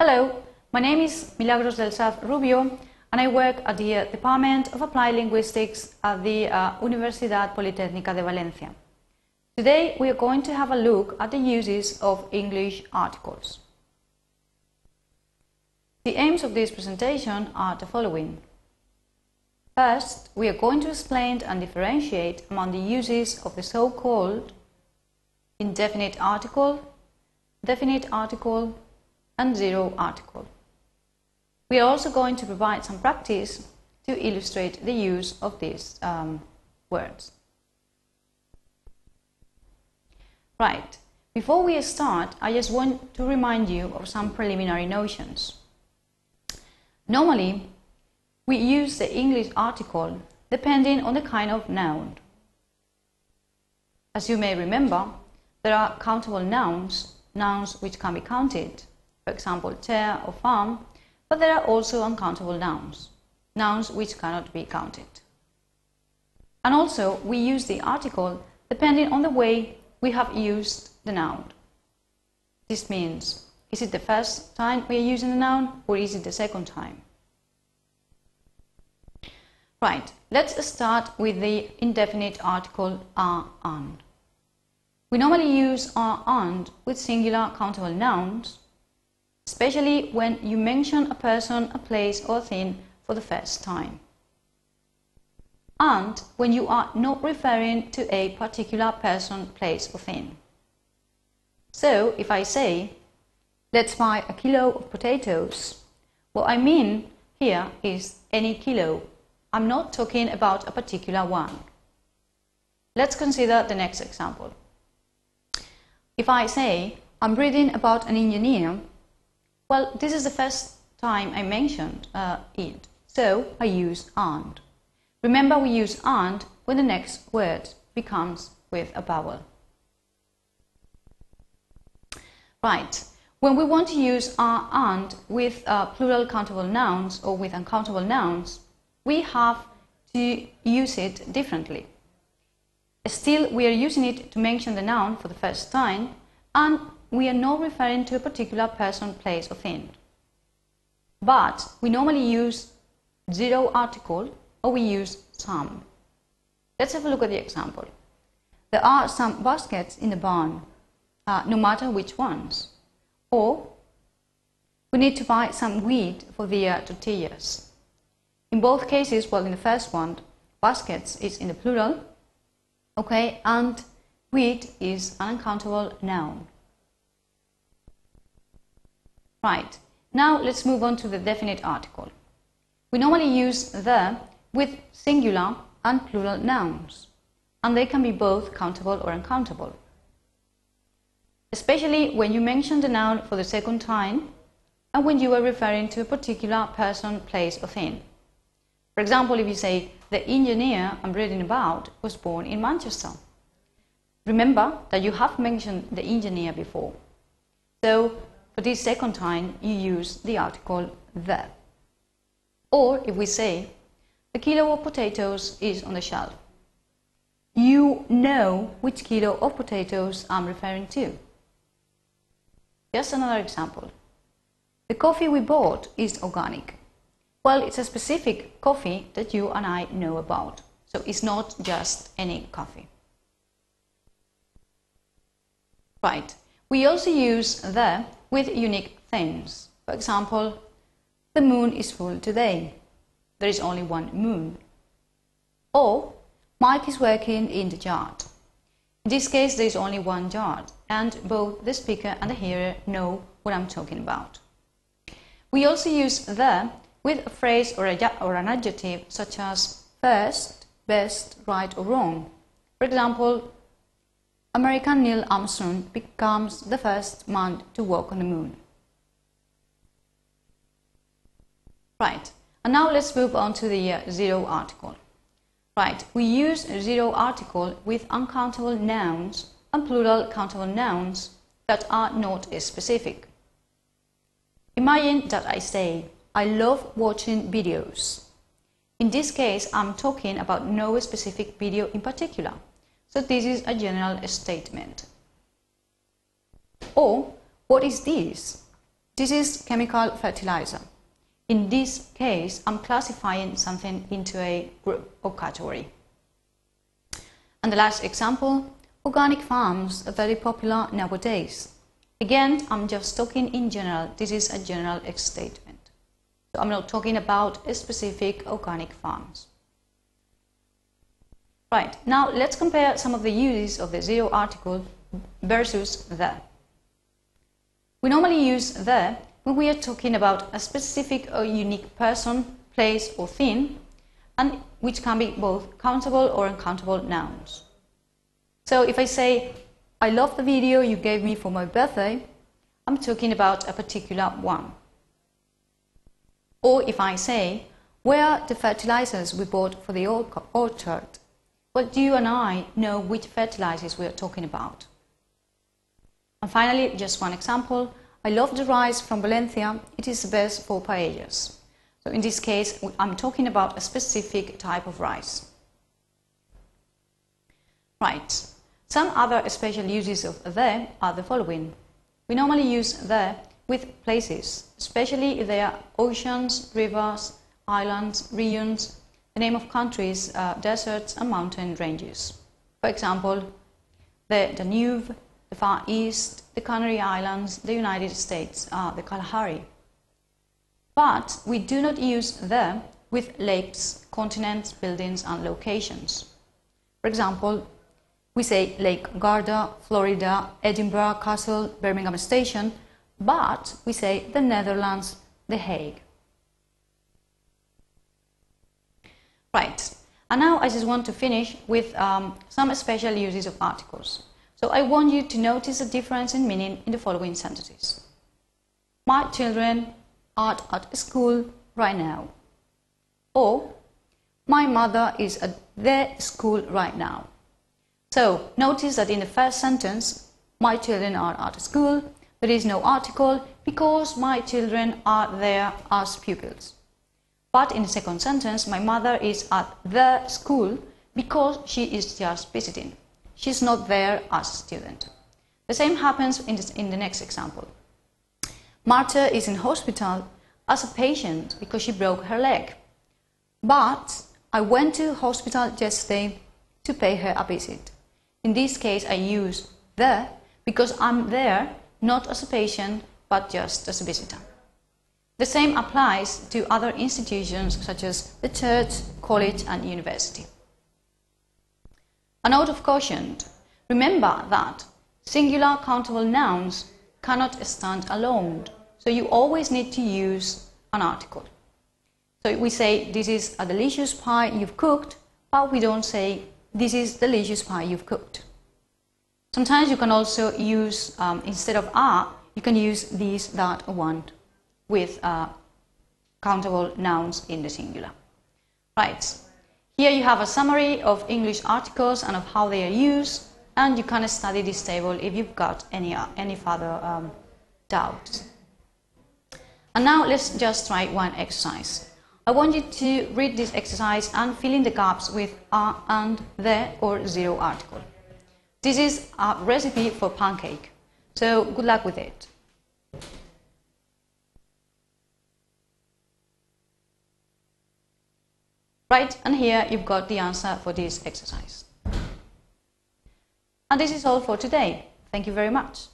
Hello, my name is Milagros del Saz Rubio and I work at the uh, Department of Applied Linguistics at the uh, Universidad Politécnica de Valencia. Today we are going to have a look at the uses of English articles. The aims of this presentation are the following. First, we are going to explain and differentiate among the uses of the so-called indefinite article, definite article, and zero article. We are also going to provide some practice to illustrate the use of these um, words. Right, before we start, I just want to remind you of some preliminary notions. Normally, we use the English article depending on the kind of noun. As you may remember, there are countable nouns, nouns which can be counted, for example, chair or farm, but there are also uncountable nouns, nouns which cannot be counted. And also, we use the article depending on the way we have used the noun. This means, is it the first time we are using the noun or is it the second time? Right, let's start with the indefinite article are and. We normally use are and with singular countable nouns, especially when you mention a person, a place or a thing for the first time. And when you are not referring to a particular person, place or thing. So if I say, let's buy a kilo of potatoes, what I mean here is any kilo I'm not talking about a particular one. Let's consider the next example. If I say, I'm reading about an engineer, well, this is the first time I mentioned uh, it, so I use and. Remember we use and when the next word becomes with a vowel. Right, when we want to use are and with uh, plural countable nouns or with uncountable nouns, we have to use it differently. Still, we are using it to mention the noun for the first time, and we are not referring to a particular person, place, or thing. But we normally use zero article or we use some. Let's have a look at the example. There are some baskets in the barn, uh, no matter which ones. Or we need to buy some wheat for the uh, tortillas. In both cases, well, in the first one, baskets is in the plural, okay, and wheat is an uncountable noun. Right, now let's move on to the definite article. We normally use the with singular and plural nouns, and they can be both countable or uncountable. Especially when you mention the noun for the second time and when you are referring to a particular person, place, or thing. For example, if you say, the engineer I'm reading about was born in Manchester. Remember that you have mentioned the engineer before. So, for this second time, you use the article the. Or if we say, the kilo of potatoes is on the shelf. You know which kilo of potatoes I'm referring to. Just another example. The coffee we bought is organic. Well, it's a specific coffee that you and I know about. So it's not just any coffee. Right. We also use the with unique things. For example, the moon is full today. There is only one moon. Or Mike is working in the yard. In this case, there is only one yard, and both the speaker and the hearer know what I'm talking about. We also use the with a phrase or, a, or an adjective such as first, best, right or wrong. For example, American Neil Armstrong becomes the first man to walk on the moon. Right, and now let's move on to the uh, zero article. Right, we use zero article with uncountable nouns and plural countable nouns that are not specific. Imagine that I say, I love watching videos. In this case, I'm talking about no specific video in particular. So this is a general statement. Or, what is this? this is chemical fertilizer. In this case, I'm classifying something into a group or category. And the last example, organic farms are very popular nowadays. Again, I'm just talking in general. This is a general statement. So I'm not talking about specific organic farms. Right, now let's compare some of the uses of the zero article versus the. We normally use the when we are talking about a specific or unique person, place or thing, and which can be both countable or uncountable nouns. So if I say, I love the video you gave me for my birthday, I'm talking about a particular one. Or if I say, where are the fertilizers we bought for the orchard? Well, you and I know which fertilizers we are talking about. And finally, just one example. I love the rice from Valencia. It is the best for paellas. So in this case, I'm talking about a specific type of rice. Right. Some other special uses of the are the following. We normally use the with places, especially if they are oceans, rivers, islands, regions, the name of countries, uh, deserts and mountain ranges. For example, the Danube, the Far East, the Canary Islands, the United States, uh, the Kalahari. But we do not use the with lakes, continents, buildings, and locations. For example, we say Lake Garda, Florida, Edinburgh Castle, Birmingham Station, but we say the Netherlands, The Hague. Right, and now I just want to finish with um, some special uses of articles. So I want you to notice the difference in meaning in the following sentences. My children are at school right now. Or, my mother is at their school right now. So, notice that in the first sentence, my children are at school, there is no article because my children are there as pupils. But in the second sentence, my mother is at the school because she is just visiting. She's not there as a student. The same happens in, this, in the next example. Marta is in hospital as a patient because she broke her leg. But I went to hospital yesterday to pay her a visit. In this case, I use the because I'm there not as a patient but just as a visitor. The same applies to other institutions such as the church, college, and university. A note of caution remember that singular countable nouns cannot stand alone, so you always need to use an article. So we say, This is a delicious pie you've cooked, but we don't say, This is delicious pie you've cooked. Sometimes you can also use, um, instead of a, you can use these, that, or want with uh, countable nouns in the singular. Right. Here you have a summary of English articles and of how they are used, and you can study this table if you've got any, uh, any further um, doubts. And now let's just try one exercise. I want you to read this exercise and fill in the gaps with a and the or zero article. This is a recipe for pancake, so good luck with it. Right, and here you've got the answer for this exercise. And this is all for today. Thank you very much.